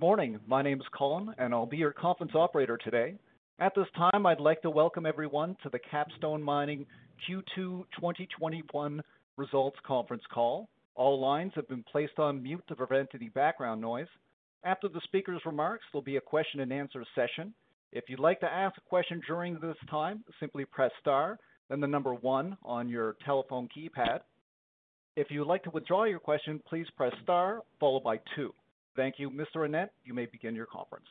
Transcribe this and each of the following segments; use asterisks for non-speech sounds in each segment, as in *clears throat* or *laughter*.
Good morning. My name is Colin, and I'll be your conference operator today. At this time, I'd like to welcome everyone to the Capstone Mining Q2 2021 results conference call. All lines have been placed on mute to prevent any background noise. After the speaker's remarks, there'll be a question and answer session. If you'd like to ask a question during this time, simply press star, then the number one on your telephone keypad. If you would like to withdraw your question, please press star followed by two. Thank you. Mr. Annett, you may begin your conference.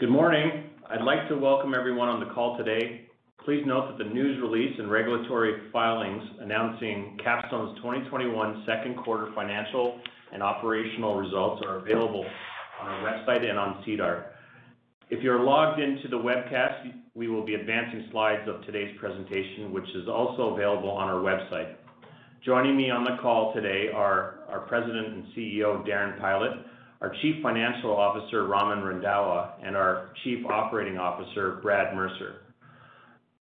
Good morning. I'd like to welcome everyone on the call today. Please note that the news release and regulatory filings announcing Capstone's 2021 second quarter financial and operational results are available on our website and on SEDAR. If you're logged into the webcast, we will be advancing slides of today's presentation, which is also available on our website. Joining me on the call today are our President and CEO, Darren Pylot, our Chief Financial Officer, Raman Randhawa, and our Chief Operating Officer, Brad Mercer.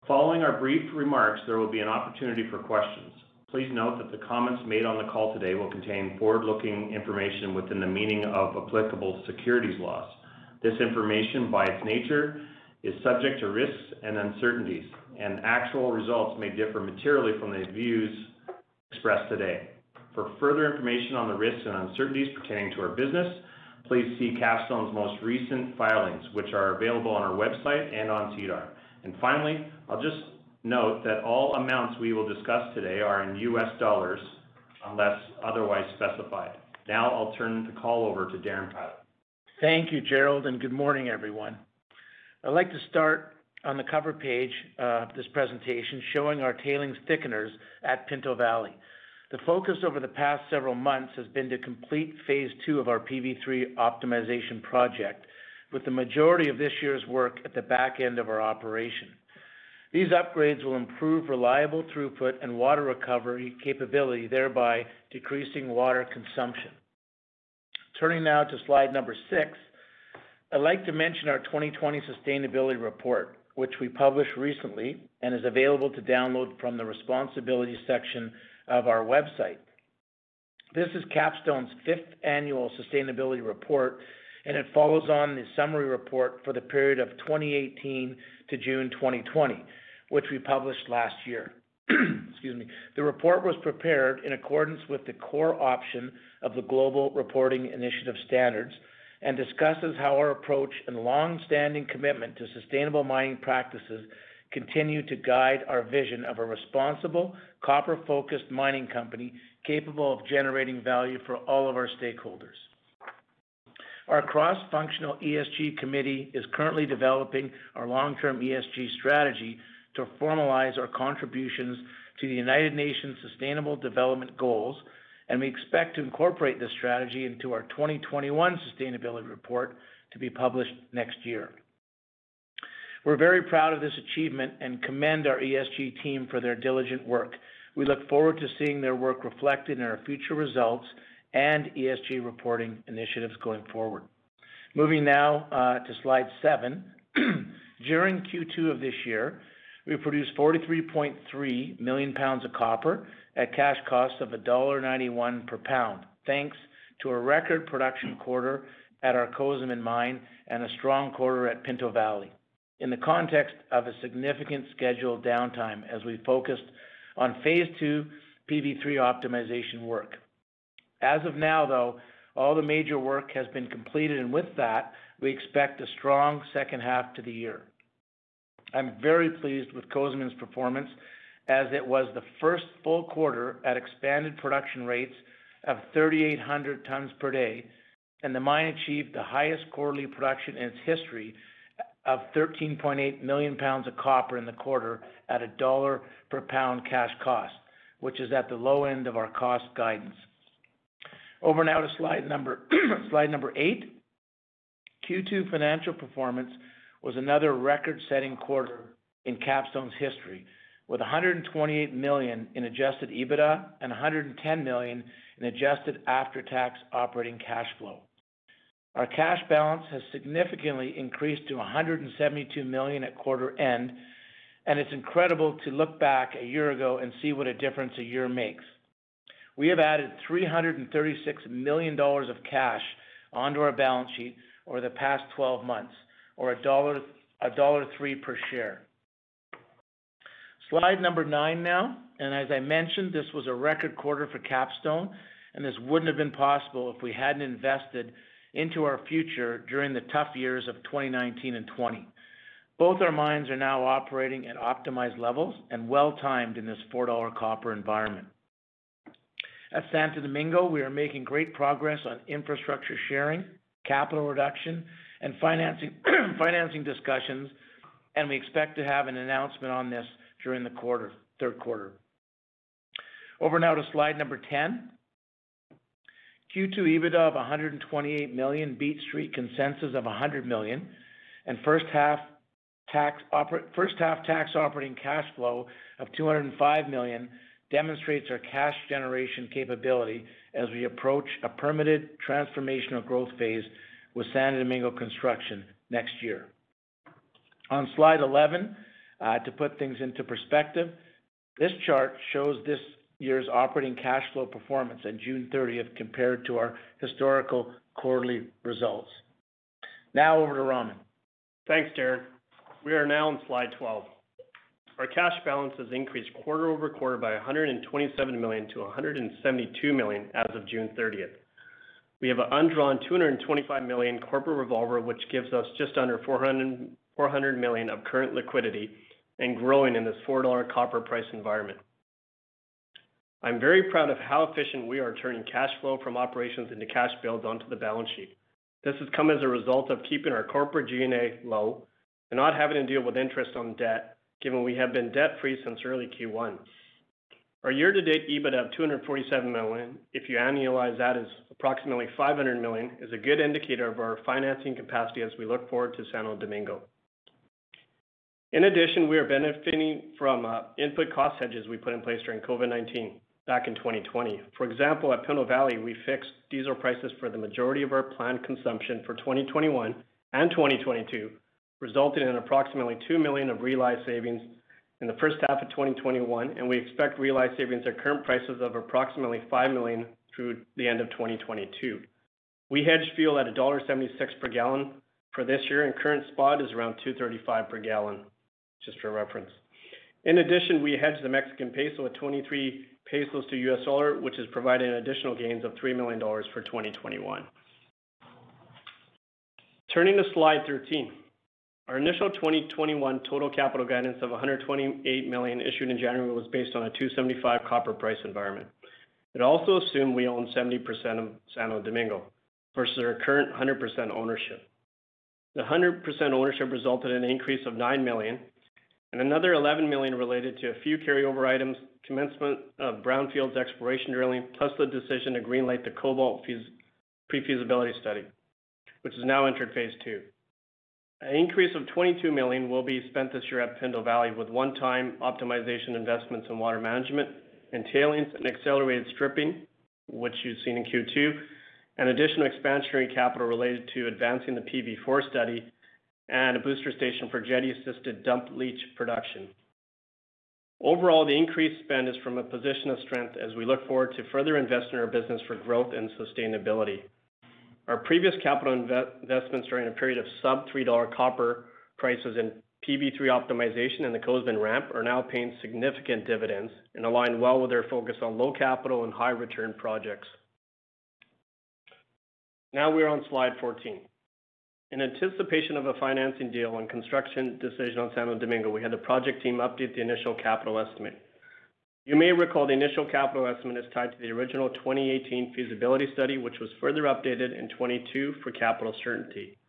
Following our brief remarks, there will be an opportunity for questions. Please note that the comments made on the call today will contain forward-looking information within the meaning of applicable securities laws. This information, by its nature, is subject to risks and uncertainties, and actual results may differ materially from the views expressed today. For further information on the risks and uncertainties pertaining to our business, please see Capstone's most recent filings, which are available on our website and on SEDAR. And finally, I'll just note that all amounts we will discuss today are in US dollars unless otherwise specified. Now I'll turn the call over to Darren Pylot. Thank you, Jerrold, and good morning, everyone. I'd like to start on the cover page of this presentation showing our tailings thickeners at Pinto Valley. The focus over the past several months has been to complete phase two of our PV3 optimization project, with the majority of this year's work at the back end of our operation. These upgrades will improve reliable throughput and water recovery capability, thereby decreasing water consumption. Turning now to slide number six, I'd like to mention our 2020 sustainability report, which we published recently and is available to download from the responsibility section of our website. This is Capstone's fifth annual sustainability report, and it follows on the summary report for the period of 2018 to June 2020, which we published last year. *clears throat* Excuse me. The report was prepared in accordance with the core option of the Global Reporting Initiative standards and discusses how our approach and long-standing commitment to sustainable mining practices continue to guide our vision of a responsible, copper-focused mining company capable of generating value for all of our stakeholders. Our cross-functional ESG committee is currently developing our long-term ESG strategy to formalize our contributions to the United Nations Sustainable Development Goals and we expect to incorporate this strategy into our 2021 sustainability report to be published next year. We're very proud of this achievement and commend our ESG team for their diligent work. We look forward to seeing their work reflected in our future results and ESG reporting initiatives going forward. Moving now uh, to slide seven. *clears throat* During Q2 of this year, we produced 43.3 million pounds of copper at cash costs of $1.91 per pound, thanks to a record production quarter at our Cozamin mine and a strong quarter at Pinto Valley, in the context of a significant scheduled downtime as we focused on phase two PV3 optimization work. As of now, though, all the major work has been completed, and with that, we expect a strong second half to the year. I'm very pleased with Cozamin's performance as it was the first full quarter at expanded production rates of 3,800 tons per day, and the mine achieved the highest quarterly production in its history of 13.8 million pounds of copper in the quarter at a $1 per pound cash cost, which is at the low end of our cost guidance. Over now to slide number *clears throat* slide number eight. Q2 financial performance was another record-setting quarter in Capstone's history, with 128 million in adjusted EBITDA and 110 million in adjusted after-tax operating cash flow. Our cash balance has significantly increased to 172 million at quarter end, and it's incredible to look back a year ago and see what a difference a year makes. We have added 336 million dollars of cash onto our balance sheet over the past 12 months, or a dollar 1.03 per share. Slide number nine now. And As I mentioned, this was a record quarter for Capstone, and this wouldn't have been possible if we hadn't invested into our future during the tough years of 2019 and 2020. Both our mines are now operating at optimized levels and well-timed in this 4 dollar copper environment. At Santo Domingo, we are making great progress on infrastructure sharing, capital reduction, and financing *clears throat* discussions, and we expect to have an announcement on this during the quarter, third quarter. Over now to slide number 10. Q2 EBITDA of 128 million beat street consensus of 100 million, and first half tax operating cash flow of 205 million demonstrates our cash generation capability as we approach a permitted transformational growth phase with Santo Domingo construction next year. On slide 11, Uh, to put things into perspective, this chart shows this year's operating cash flow performance on June 30th compared to our historical quarterly results. Now over to Raman. Thanks, Darren. We are now on slide 12. Our cash balance has increased quarter-over-quarter by 127 million to 172 million as of June 30th. We have an undrawn 225 million corporate revolver, which gives us just under 400 million of current liquidity and growing in this 4 dollar copper price environment. I'm very proud of how efficient we are turning cash flow from operations into cash builds onto the balance sheet. This has come as a result of keeping our corporate G&A low and not having to deal with interest on debt, given we have been debt-free since early Q1. Our year-to-date EBITDA of 247 million, if you annualize that as approximately 500 million, is a good indicator of our financing capacity as we look forward to Santo Domingo. In addition, we are benefiting from uh, input cost hedges we put in place during COVID-19 back in 2020. For example, at Pinto Valley, we fixed diesel prices for the majority of our planned consumption for 2021 and 2022, resulting in approximately 2 million of realized savings in the first half of 2021, and we expect realized savings at current prices of approximately 5 million through the end of 2022. We hedged fuel at dollar 1.76 per gallon for this year, and current spot is around 2.35 per gallon, just for reference. In addition, we hedged the Mexican peso at 23 pesos to US dollar, which is providing additional gains of 3 million dollars for 2021. Turning to slide 13. Our initial 2021 total capital guidance of 128 million issued in January was based on a 2.75 copper price environment. It also assumed we own 70% of Santo Domingo versus our current 100% ownership. The 100% ownership resulted in an increase of 9 million and another 11 million related to a few carryover items, commencement of brownfields exploration drilling, plus the decision to green-light the cobalt pre-feasibility study, which has now entered phase II. An increase of 22 million will be spent this year at Pinto Valley with one-time optimization investments in water management and tailings and accelerated stripping, which you've seen in Q2, and additional expansionary capital related to advancing the PV4 study and a booster station for Jetti-assisted dump leach production. Overall, the increased spend is from a position of strength as we look forward to further invest in our business for growth and sustainability. Our previous capital investments during a period of sub 3 dollar copper prices and PV3 optimization and the Cozamin ramp are now paying significant dividends and align well with our focus on low capital and high return projects. Now we are on slide 14. In anticipation of a financing deal and construction decision on Santo Domingo, we had the project team update the initial capital estimate. You may recall the initial capital estimate is tied to the original 2018 feasibility study, which was further updated in 2022 for capital certainty.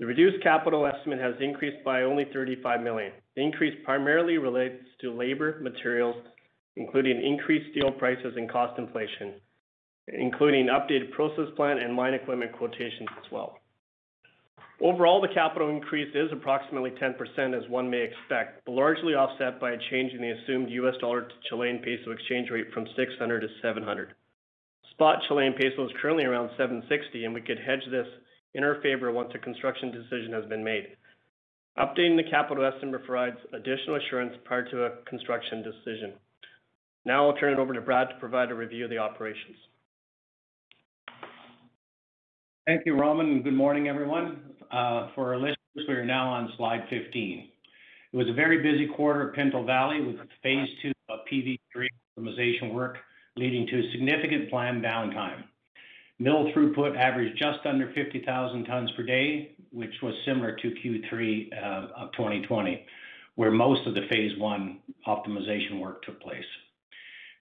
The reduced capital estimate has increased by only 35 million. The increase primarily relates to labor, materials, including increased steel prices and cost inflation, including updated process plant and mine equipment quotations as well. Overall, the capital increase is approximately 10%, as one may expect, but largely offset by a change in the assumed US dollar to Chilean peso exchange rate from 600 to 700. Spot Chilean peso is currently around 760, and we could hedge this in our favor once a construction decision has been made. Updating the capital estimate provides additional assurance prior to a construction decision. Now I'll turn it over to Brad to provide a review of the operations. Thank you, Raman, and good morning, everyone. Uh, for our listeners, we are now on slide 15. It was a very busy quarter at Pinto Valley with phase two of PV3 optimization work leading to significant planned downtime. Mill throughput averaged just under 50,000 tons per day, which was similar to Q3 uh, of 2020, where most of the phase one optimization work took place.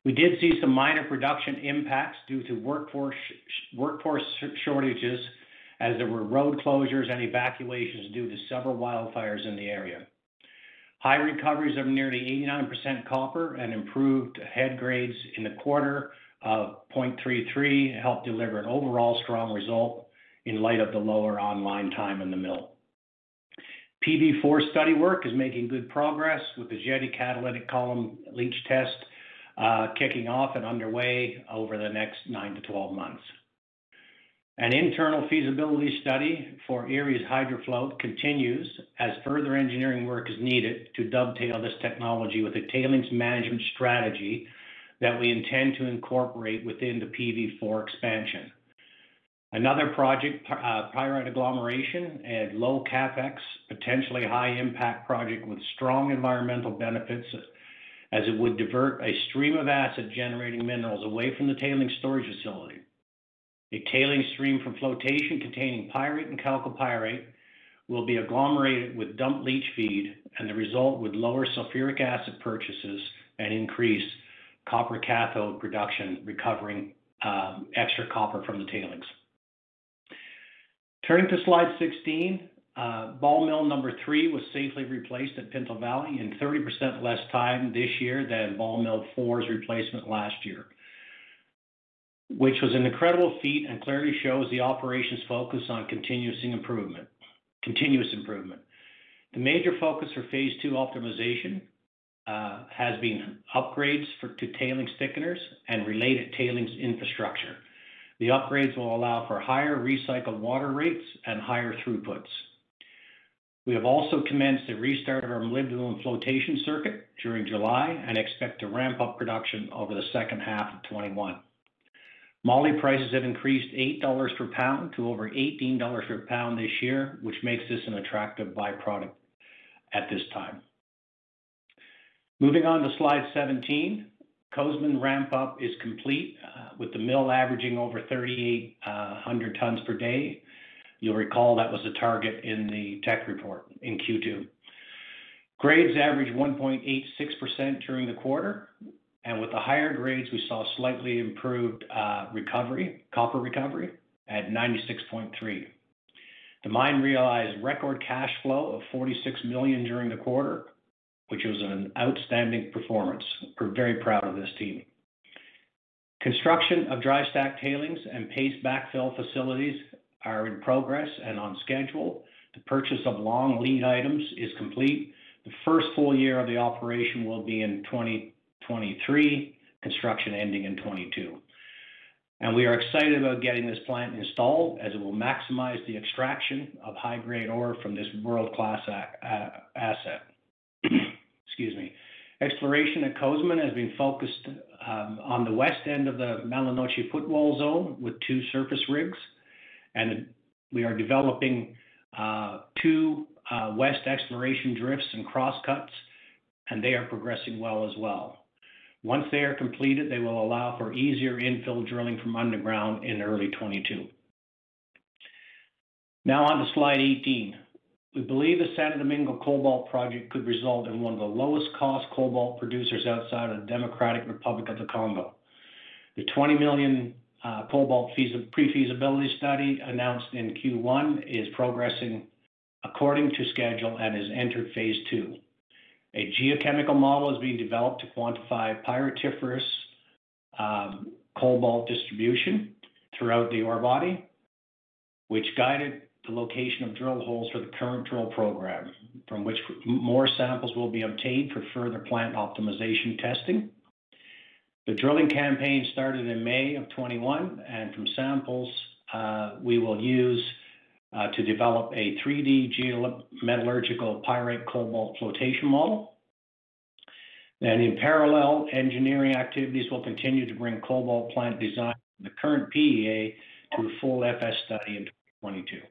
We did see some minor production impacts due to workforce shortages as there were road closures and evacuations due to several wildfires in the area. High recoveries of nearly 89% copper and improved head grades in the quarter of 0.33 helped deliver an overall strong result in light of the lower online time in the mill. PV4 study work is making good progress with the Jetti catalytic column leach test uh, kicking off and underway over the next 9 to 12 months. An internal feasibility study for Eriez HydroFloat continues as further engineering work is needed to dovetail this technology with a tailings management strategy that we intend to incorporate within the PV4 expansion. Another project, uh, pyrite agglomeration, a low CapEx, potentially high impact project with strong environmental benefits as it would divert a stream of acid generating minerals away from the tailings storage facility. A tailing stream from flotation containing pyrite and chalcopyrite will be agglomerated with dump leach feed, and the result would lower sulfuric acid purchases and increase copper cathode production, recovering extra copper from the tailings. Turning to slide 16, uh, ball mill number three was safely replaced at Pinto Valley in 30% less time this year than ball mill four's replacement last year, which was an incredible feat and clearly shows the operations focus on continuous improvement. Continuous improvement. The major focus for phase two optimization uh, has been upgrades to tailings thickeners and related tailings infrastructure. The upgrades will allow for higher recycled water rates and higher throughputs. We have also commenced the restart of our molybdenum flotation circuit during July and expect to ramp up production over the second half of 2021. Moly prices have increased $8 per pound to over $18 per pound this year, which makes this an attractive byproduct at this time. Moving on to slide 17. Cozamin ramp-up is complete, uh, with the mill averaging over 3,800 uh, tons per day. You'll recall that was the target in the tech report in Q2. Grades averaged 1.86% during the quarter, and with the higher grades, we saw slightly improved uh, recovery, copper recovery at 96.3. The mine realized record cash flow of 46 million during the quarter, which was an outstanding performance. We're very proud of this team. Construction of dry stack tailings and paste backfill facilities are in progress and on schedule. The purchase of long lead items is complete. The first full year of the operation will be in 2023, construction ending in 2022. We are excited about getting this plant installed as it will maximize the extraction of high-grade ore from this world-class asset. *clears throat* Excuse me. Exploration at Cozamin has been focused um, on the west end of the Mala footwall zone with two surface rigs, and we are developing uh, two uh, west exploration drifts and crosscuts, and they are progressing well as well. Once they are completed, they will allow for easier infill drilling from underground in early 2022. Now on to slide 18. We believe the Santo Domingo cobalt project could result in one of the lowest cost cobalt producers outside of the Democratic Republic of the Congo. The $20 million uh, cobalt pre-feasibility study announced in Q1 is progressing according to schedule and has entered phase two. A geochemical model is being developed to quantify pyritiferous um, cobalt distribution throughout the ore body, which guided the location of drill holes for the current drill program, from which more samples will be obtained for further plant optimization testing. The drilling campaign started in May of 21, and from samples, uh, we will use Uh, to develop a 3D geometallurgical pyrite cobalt flotation model. And in parallel, engineering activities will continue to bring cobalt plant design the current PEA to a full FS study in 2022.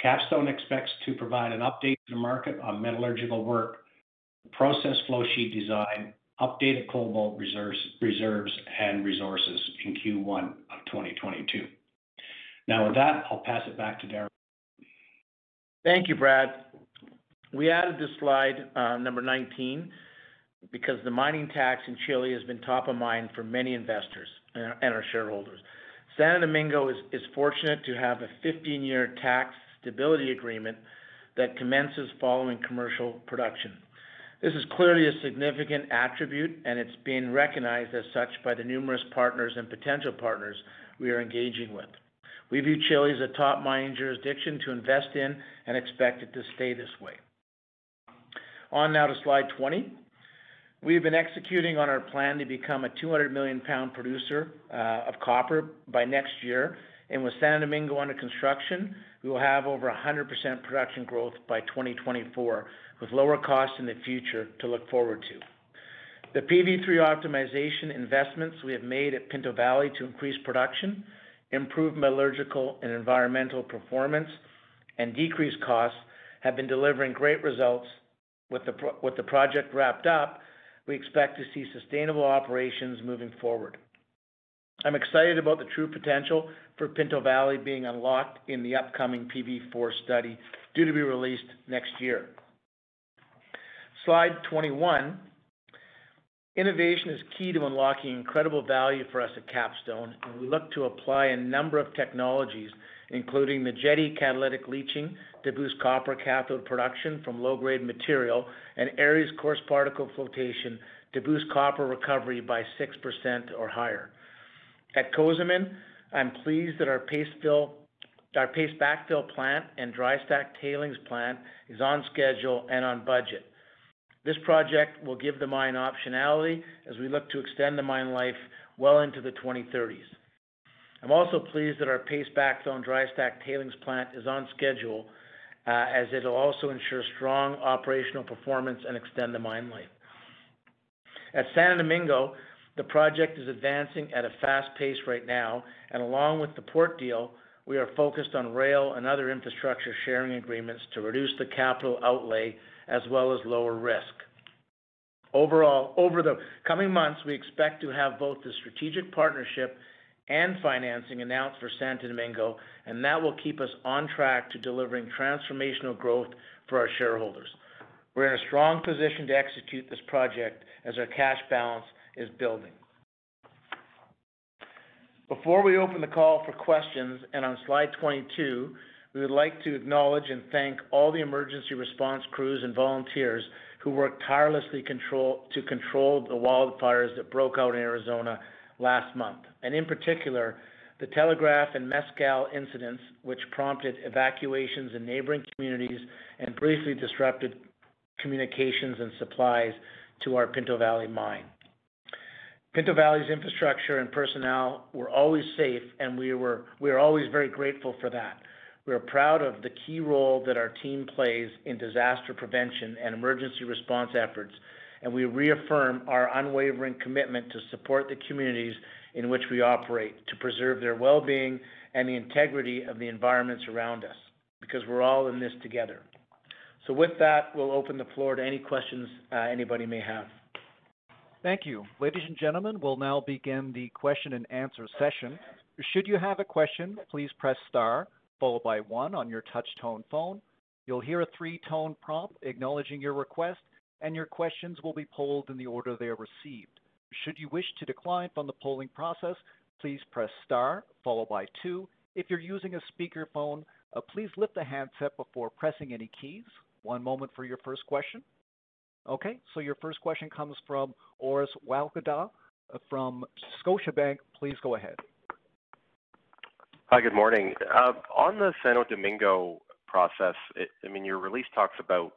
Capstone expects to provide an update to the market on metallurgical work, process flow sheet design, updated cobalt reserves and resources in Q1 of 2022. Now with that, I'll pass it back to Darren. Thank you, Brad. We added this slide, uh, number 19, because the mining tax in Chile has been top of mind for many investors and our shareholders. Santo Domingo is fortunate to have a 15-year tax stability agreement that commences following commercial production. This is clearly a significant attribute, and it's being recognized as such by the numerous partners and potential partners we are engaging with. We view Chile as a top mining jurisdiction to invest in and expect it to stay this way. On now to slide 20. We've been executing on our plan to become a 200 million pound producer uh, of copper by next year. And with Santo Domingo under construction, we will have over 100% production growth by 2024, with lower costs in the future to look forward to. The PV3 optimization investments we have made at Pinto Valley to increase production, improve metallurgical and environmental performance, and decrease costs have been delivering great results. With the project wrapped up, we expect to see sustainable operations moving forward. I'm excited about the true potential for Pinto Valley being unlocked in the upcoming PV4 study due to be released next year. Slide 21. Innovation is key to unlocking incredible value for us at Capstone, and we look to apply a number of technologies, including the Jetti catalytic leaching to boost copper cathode production from low-grade material and Eriez coarse particle flotation to boost copper recovery by 6% or higher. At Cozamin, I'm pleased that our paste backfill plant and dry stack tailings plant is on schedule and on budget. This project will give the mine optionality as we look to extend the mine life well into the 2030s. I'm also pleased that our paste backfill dry stack tailings plant is on schedule, uh, as it'll also ensure strong operational performance and extend the mine life. At Santo Domingo, the project is advancing at a fast pace right now, and along with the port deal, we are focused on rail and other infrastructure sharing agreements to reduce the capital outlay as well as lower risk. Overall, over the coming months, we expect to have both the strategic partnership and financing announced for Santo Domingo, and that will keep us on track to delivering transformational growth for our shareholders. We're in a strong position to execute this project as our cash balance is building. Before we open the call for questions, and on slide 22, we would like to acknowledge and thank all the emergency response crews and volunteers who worked tirelessly to control the wildfires that broke out in Arizona last month. And in particular, the Telegraph and Mescal incidents, which prompted evacuations in neighboring communities and briefly disrupted communications and supplies to our Pinto Valley mine. Pinto Valley's infrastructure and personnel were always safe, and we, were, we are always very grateful for that. We are proud of the key role that our team plays in disaster prevention and emergency response efforts, and we reaffirm our unwavering commitment to support the communities in which we operate, to preserve their well-being and the integrity of the environments around us, because we're all in this together. So with that, we'll open the floor to any questions uh, anybody may have. Thank you. Ladies and gentlemen, we'll now begin the question and answer session. Should you have a question, please press star followed by one on your touch tone phone. You'll hear a three-tone prompt acknowledging your request, and your questions will be polled in the order they are received. Should you wish to decline from the polling process, please press star followed by two. If you're using a speakerphone, uh, please lift the handset before pressing any keys. One moment for your first question. Okay, so your first question comes from Orest Wowkodaw uh, from Scotiabank. Please go ahead. Hi, good morning. Uh, On the Santo Domingo process, I mean, your release talks about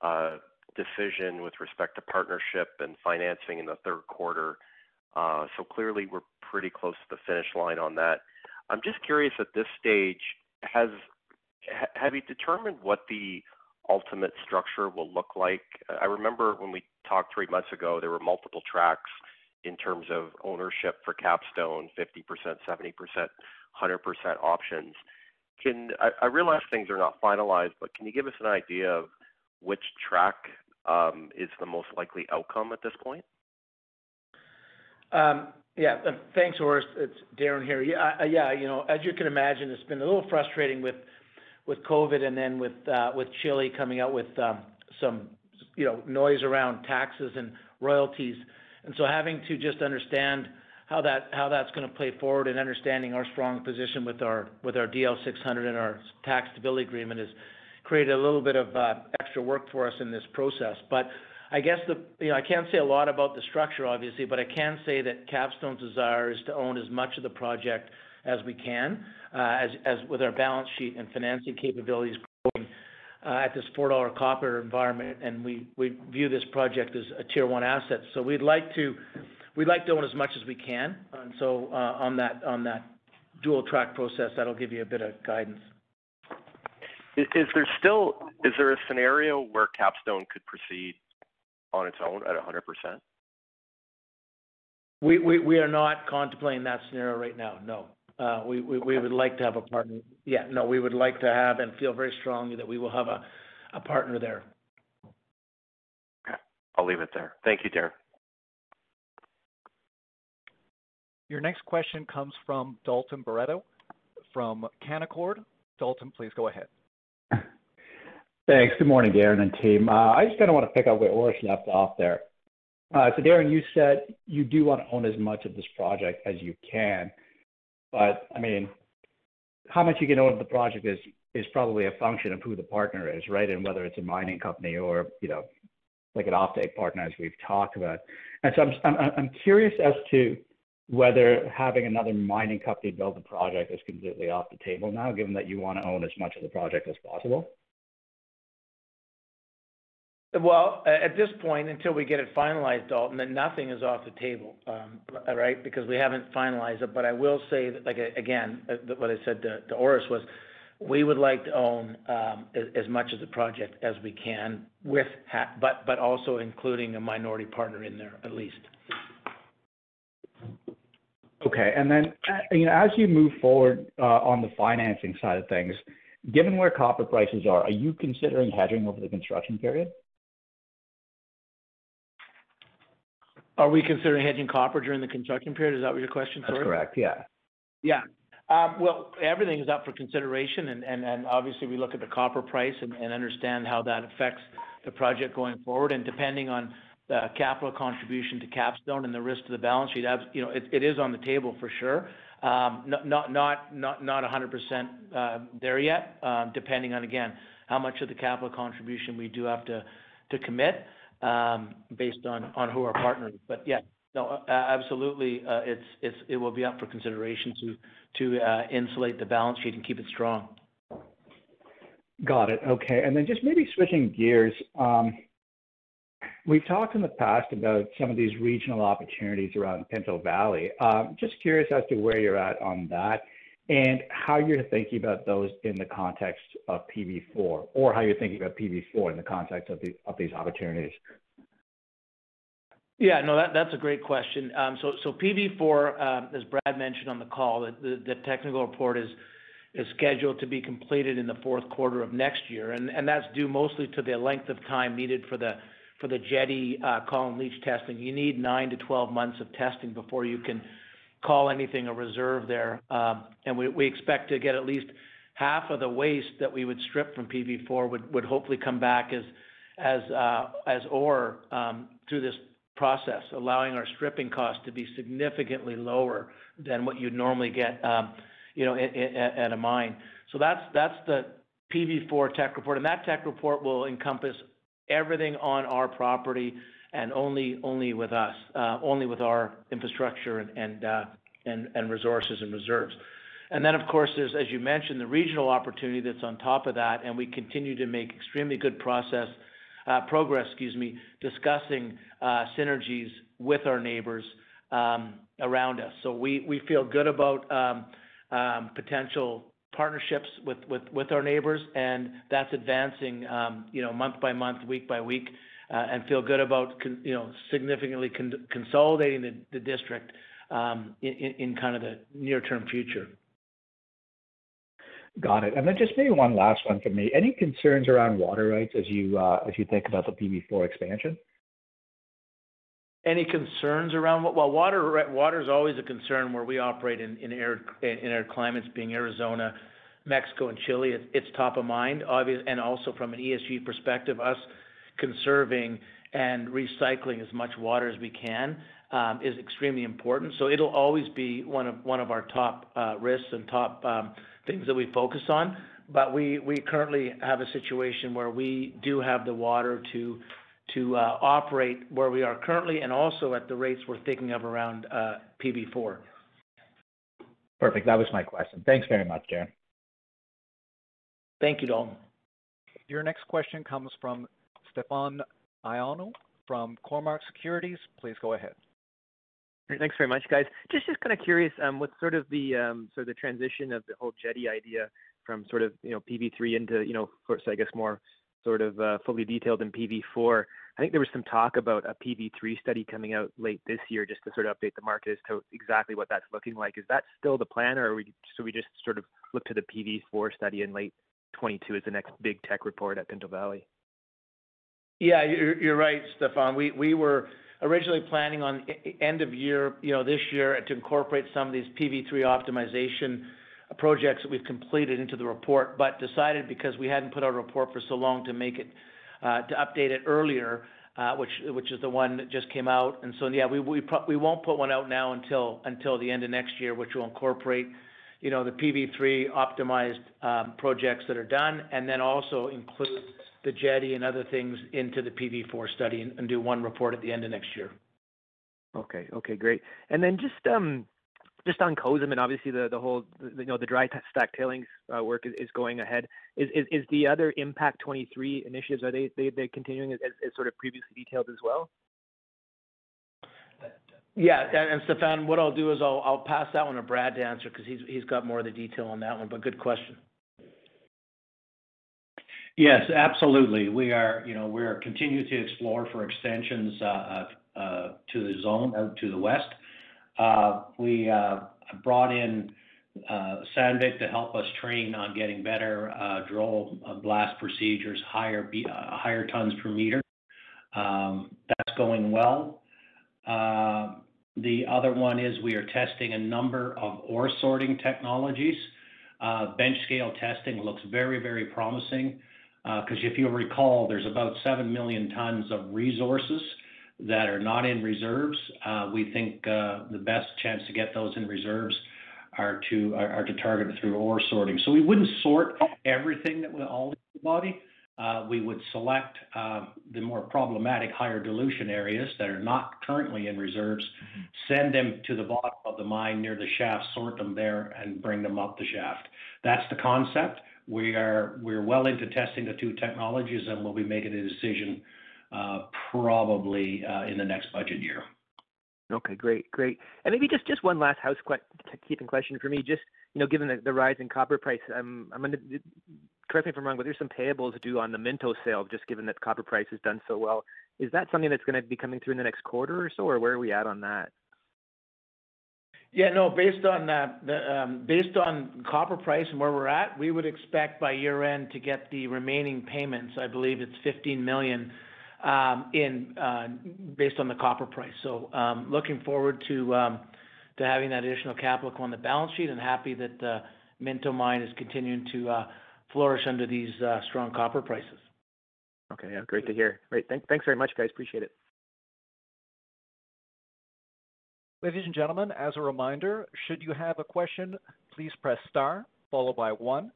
uh, decision with respect to partnership and financing in the third quarter. Uh, so clearly we're pretty close to the finish line on that. I'm just curious at this stage, has have you determined what the ultimate structure will look like? I remember when we talked three months ago, there were multiple tracks in terms of ownership for Capstone, 50%, 70%, 100% options. Can I realize things are not finalized, but can you give us an idea of which track um, is the most likely outcome at this point? Um, yeah. Uh, thanks, Orest. It's Darren here. Yeah, yeah, you know, as you can imagine, it's been a little frustrating with with COVID and then with uh, Chile coming out with um, some, you know, noise around taxes and royalties. And so having to just understand how that how that's gonna play forward and understanding our strong position with our with our DL 600 and our tax stability agreement has created a little bit of uh, extra work for us in this process. But I guess the you know, I can't say a lot about the structure obviously, but I can say that Capstone's desire is to own as much of the project as we can, uh, as as with our balance sheet and financing capabilities growing at this $4 copper environment, and we view this project as a tier one asset. So we'd like to we'd like to own as much as we can. And so uh on that on that dual track process, that'll give you a bit of guidance. Is there still is there a scenario where Capstone could proceed on its own at 100%? We we are not contemplating that scenario right now, no. We would like to have a partner. Yeah, no, we would like to have and feel very strongly that we will have a partner there. Okay. I'll leave it there. Thank you, Darren. Your next question comes from Dalton Baretto from Canaccord. Dalton, please go ahead. *laughs* Thanks. Good morning, Darren and team. I just kinda wanna pick up where Orest left off there. Uh, so, Darren, you said you do wanna own as much of this project as you can. I mean, how much you can own of the project is probably a function of who the partner is, right? And whether it's a mining company or, you know, like an offtake partner, as we've talked about. And so I'm curious as to whether having another mining company build the project is completely off the table now, given that you wanna own as much of the project as possible. Well, at this point, until we get it finalized, Dalton, then nothing is off the table, um, right? Because we haven't finalized it. But I will say that, like, again, uh, what I said to Orest was, we would like to own um, as much of the project as we can with but but also including a minority partner in there, at least. Okay. And then uh, you know, as you move forward uh, on the financing side of things, given where copper prices are, are you considering hedging over the construction period? Are we considering hedging copper during the construction period? Is that what your question? Sorry. That's correct, yeah. Yeah. Um, well, everything is up for consideration and obviously we look at the copper price and understand how that affects the project going forward. And depending on the capital contribution to Capstone and the risk to the balance sheet, you know, it is on the table for sure. Um not 100% uh, there yet, um, depending on, again, how much of the capital contribution we do have to commit, Um, based on who our partner is. But yeah. No, absolutely, uh it's it's it will be up for consideration to to uh, insulate the balance sheet and keep it strong. Got it. Okay. And then just maybe switching gears. Um, we've talked in the past about some of these regional opportunities around Pinto Valley. Um, just curious as to where you're at on that and how you're thinking about those in the context of PV4, or how you're thinking about PV4 in the context of these opportunities. Yeah, no, that's a great question. Um, so, PV4, um, as Brad mentioned on the call, the technical report is scheduled to be completed in the fourth quarter of next year. And, and that's due mostly to the length of time needed for the Jetti uh, column leach testing. You need nine to twelve months of testing before you can call anything a reserve there. Um and we expect to get at least half of the waste that we would strip from PV4 would would hopefully come back as as uh as ore through this process, allowing our stripping cost to be significantly lower than what you'd normally get, you know, at a mine. So that's that's the PV4 tech report, and that tech report will encompass everything on our property and only only with us, uh, only with our infrastructure and uh and resources and reserves. And then, of course, there's, as you mentioned, the regional opportunity that's on top of that, and we continue to make extremely good uh, progress, excuse me, discussing uh, synergies with our neighbors um, around us. So we feel good about um, um, potential partnerships with with with our neighbors, and that's advancing, you know, month by month, week by week, and feel good about you know, significantly consolidating the district in kind of the near-term future. Got it. And then just maybe one last one from me. Any concerns around water rights as you uh as you think about the PV4 expansion? Any concerns around what? Well, water is always a concern where we operate in in arid in arid climates, being Arizona, Mexico, and Chile. It's top of mind, obvious and also from an ESG perspective, us conserving and recycling as much water as we can um, is extremely important. So it'll always be one of our top uh, risks and top um, things that we focus on. But we we currently have a situation where we do have the water to uh, operate where we are currently and also at the rates we're thinking of around uh, PV4. Perfect. That was my question. Thanks very much, Darren. Thank you, Dalton. Your next question comes from Stefan Ioannou from Cormark Securities. Please go ahead. Thanks very much, guys. Just kind um, of curious, with um, sort of the transition of the whole Jetti idea from sort of, you know, PV3 into, you know, first, I guess, more sort of uh, fully detailed in PV4. I think there was some talk about a PV3 study coming out late this year just to sort of update the market as to exactly what that's looking like. Is that still the plan, or should we just sort of look to the PV4 study in late 2022 as the next big tech report at Pinto Valley? Yeah, you're right, Stefan. We we were originally planning on end of year, you know, this year to incorporate some of these PV3 optimization projects that we've completed into the report, but decided because we hadn't put out a report for so long to make it to update it earlier, uh which which is the one that just came out. And so yeah, we won't put one out now until until the end of next year, which will incorporate, you know, the PV3 optimized projects that are done, and then also include the Jetti and other things into the PV4 study and do one report at the end of next year. Okay. Okay, great. And then just um, just on Cozamin, obviously the whole, you know, the dry stack tailings uh, work is going ahead. Is the other Impact 23 initiatives are they continuing as sort of previously detailed as well? Yeah. And Stefan, what I'll do is I'll pass that one to Brad to answer because he's got more of the detail on that one, but good question. Yes, absolutely. We are, you know, we're continuing to explore for extensions uh, uh, to the zone out to the west. We brought in Sandvik to help us train on getting better drill blast procedures, higher tons per meter. Um, that's going well. The other one is we are testing a number of ore sorting technologies. Bench scale testing looks very, very promising, Uh, 'cause if you'll recall, there's about 7 million tons of resources that are not in reserves. Uh, we think uh, the best chance to get those in reserves are to target it through ore sorting. So we wouldn't sort everything that would all the body. We would select the more problematic higher dilution areas that are not currently in reserves, mm-hmm. send them to the bottom of the mine near the shaft, sort them there, and bring them up the shaft. That's the concept. We're we're well into testing the two technologies, and we'll be making a decision uh, probably uh, in the next budget year. Okay, great. Great. And maybe just one last housekeeping question for me. Just, you know, given the rise in copper price, I'm I'm, correct me if I'm wrong, but there's some payables due on the Minto sale, just given that copper price has done so well. Is that something that's gonna be coming through in the next quarter or so, or where are we at on that? Yeah, no, based on the um based on copper price and where we're at, we would expect by year-end to get the remaining payments. I believe it's $15 million in based on the copper price. So um looking forward to um to having that additional capital on the balance sheet and happy that uh Minto Mine is continuing to flourish under these strong copper prices. Okay. Yeah, great to hear. Great. Thanks very much, guys. Appreciate it. Ladies and gentlemen, as a reminder, should you have a question, please press star followed by one.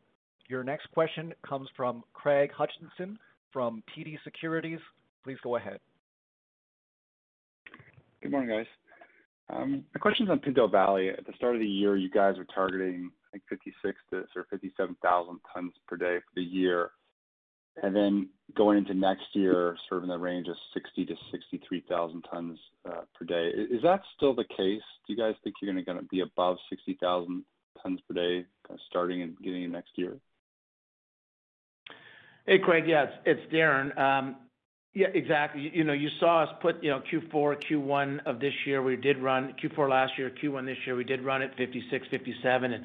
Your next question comes from Craig Hutchison from TD Securities. Please go ahead. Good morning, guys. Um, my question's on Pinto Valley. At the start of the year, you guys were targeting I think 56 to sort of 57,000 tons per day for the year. And then going into next year, sort of in the range of 60,000-63,000 tons uh, per day. Is that still the case? Do you guys think you're gonna be above 60,000 tons per day starting and beginning of next year? Hey, Craig. Yeah, it's Darren. Um, yeah, exactly. You know, you saw us put, you know, Q4, Q1 of this year, we did run Q4 last year, Q1 this year, we did run at 56, 57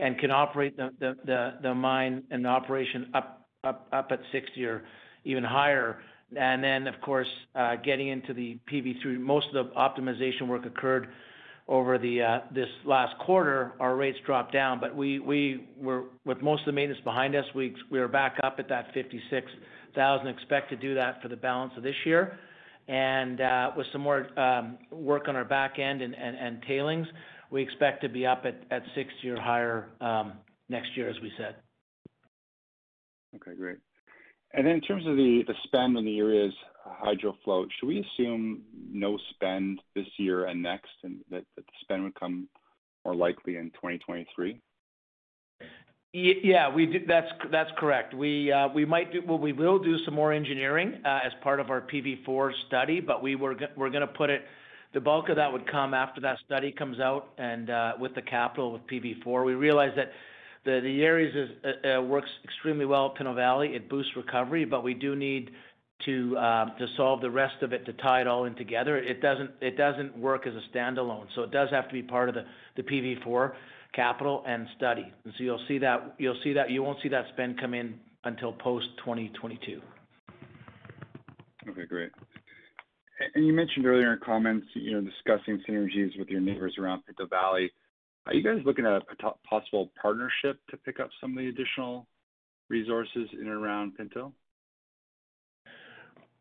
and can operate the mine and operation up at 60 or even higher. And then, of course, getting into the PV3, most of the optimization work occurred over the uh, this last quarter. Our rates dropped down, but we we were with most of the maintenance behind us, we we are back up at that 56,000. Expect to do that for the balance of this year. And uh, with some more work on our back end and and tailings, we expect to be up at 60 or higher next year, as we said. Okay, great. And then in terms of the spend on the Eriez HydroFloat, should we assume no spend this year and next, and that the spend would come more likely in 2023? Yeah, we do. that's correct. We uh we might do well we will do some more engineering as part of our PV4 study, but we're gonna put it. The bulk of that would come after that study comes out and with the capital with PV4. We realize that the Eriez uh, uh, works extremely well at Pinto Valley. It boosts recovery, but we do need um, to solve the rest of it to tie it all in together. It doesn't work as a standalone, so it does have to be part of the PV4 capital and study. And so you'll see that. You won't see that spend come in until post-2022. Okay, great. And you mentioned earlier in comments, you know, discussing synergies with your neighbors around Pinto Valley. Are you guys looking at a possible partnership to pick up some of the additional resources in and around Pinto?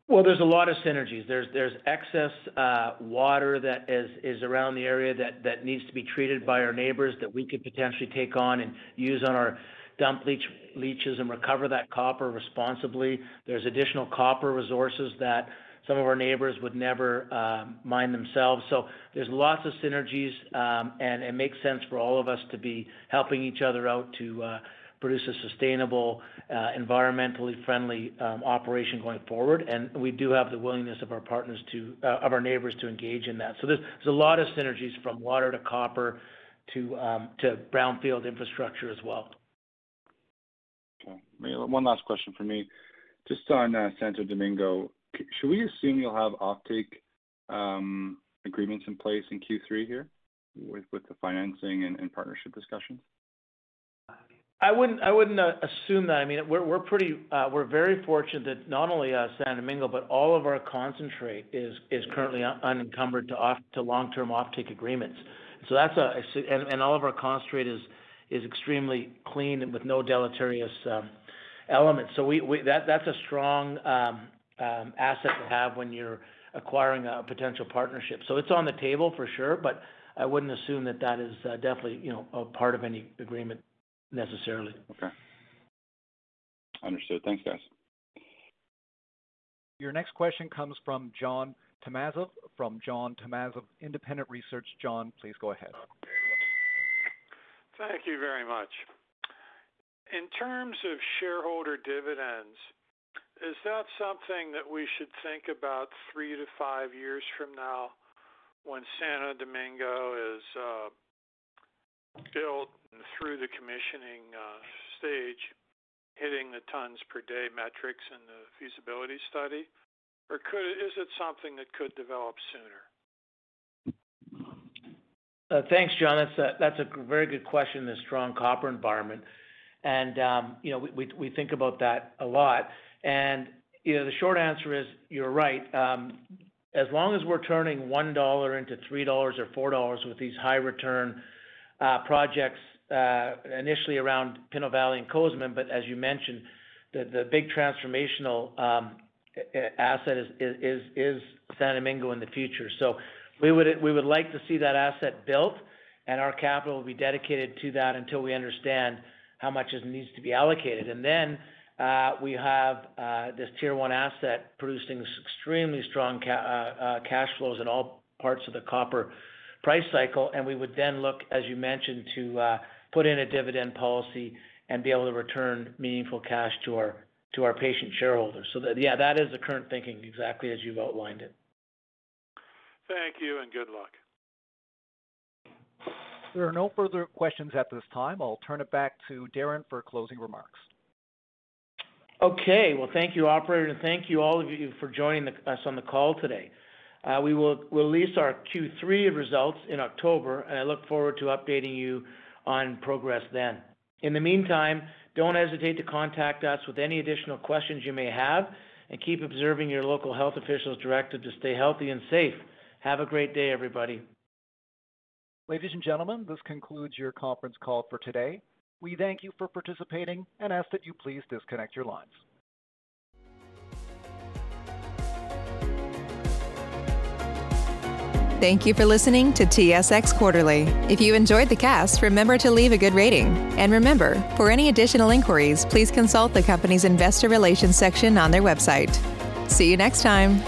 Well, there's a lot of synergies. There's excess uh, water that is around the area that needs to be treated by our neighbors that we could potentially take on and use on our dump leach leaches and recover that copper responsibly. There's additional copper resources that some of our neighbors would never um, mine themselves. So there's lots of synergies, um, and it makes sense for all of us to be helping each other out to uh, produce a sustainable, uh, environmentally friendly um, operation going forward. And we do have the willingness of our partners to, uh, of our neighbors to engage in that. So there's a lot of synergies from water to copper to to brownfield infrastructure as well. Okay. One last question for me. Just on uh, Santo Domingo, should we assume you'll have offtake um, agreements in place in Q3 here with the financing and partnership discussions? I wouldn't uh, assume that. I mean, we're pretty, uh, we're very fortunate that not only uh, Santo Domingo, but all of our concentrate is currently unencumbered to long-term offtake agreements. And all of our concentrate is extremely clean and with no deleterious um, elements. So that's a strong um, Um, asset to have when you're acquiring a potential partnership. So it's on the table for sure, but I wouldn't assume that that is uh, definitely, you know, a part of any agreement necessarily. Okay. Understood. Thanks, guys. Your next question comes from John Tumazos from John Tumazos Independent Research. John, please go ahead. Thank you very much. In terms of shareholder dividends, is that something that we should think about three to five years from now when Santo Domingo is uh, built and through the commissioning uh, stage, hitting the tons per day metrics in the feasibility study? Or could, is it something that could develop sooner? Uh, thanks, John. That's a very good question a strong copper environment. And um, you know, we we think about that a lot. And you know, the short answer is, you're right. Um, as long as we're turning $1 into $3 or $4 with these high return uh, projects, uh, initially around Pinto Valley and Cozamin, but as you mentioned, the big transformational um, asset is Santo Domingo in the future. So we would we would like to see that asset built, and our capital will be dedicated to that until we understand how much is needs to be allocated. We have uh, this tier one asset producing extremely strong uh, uh, cash flows in all parts of the copper price cycle. And we would then look, as you mentioned, to put in a dividend policy and be able to return meaningful cash to our to our patient shareholders. So yeah, that is the current thinking, exactly as you've outlined it. Thank you and good luck. There are no further questions at this time. I'll turn it back to Darren for closing remarks. Okay. Well, thank you, operator, and thank you all of you for joining us on the call today. Uh, we will release our Q3 results in October, and I look forward to updating you on progress then. In the meantime, don't hesitate to contact us with any additional questions you may have, and keep observing your local health officials' directive to stay healthy and safe. Have a great day, everybody. Ladies and gentlemen, this concludes your conference call for today. We thank you for participating and ask that you please disconnect your lines. Thank you for listening to TSX Quarterly. If you enjoyed the cast, remember to leave a good rating. And remember, for any additional inquiries, please consult the company's investor relations section on their website. See you next time.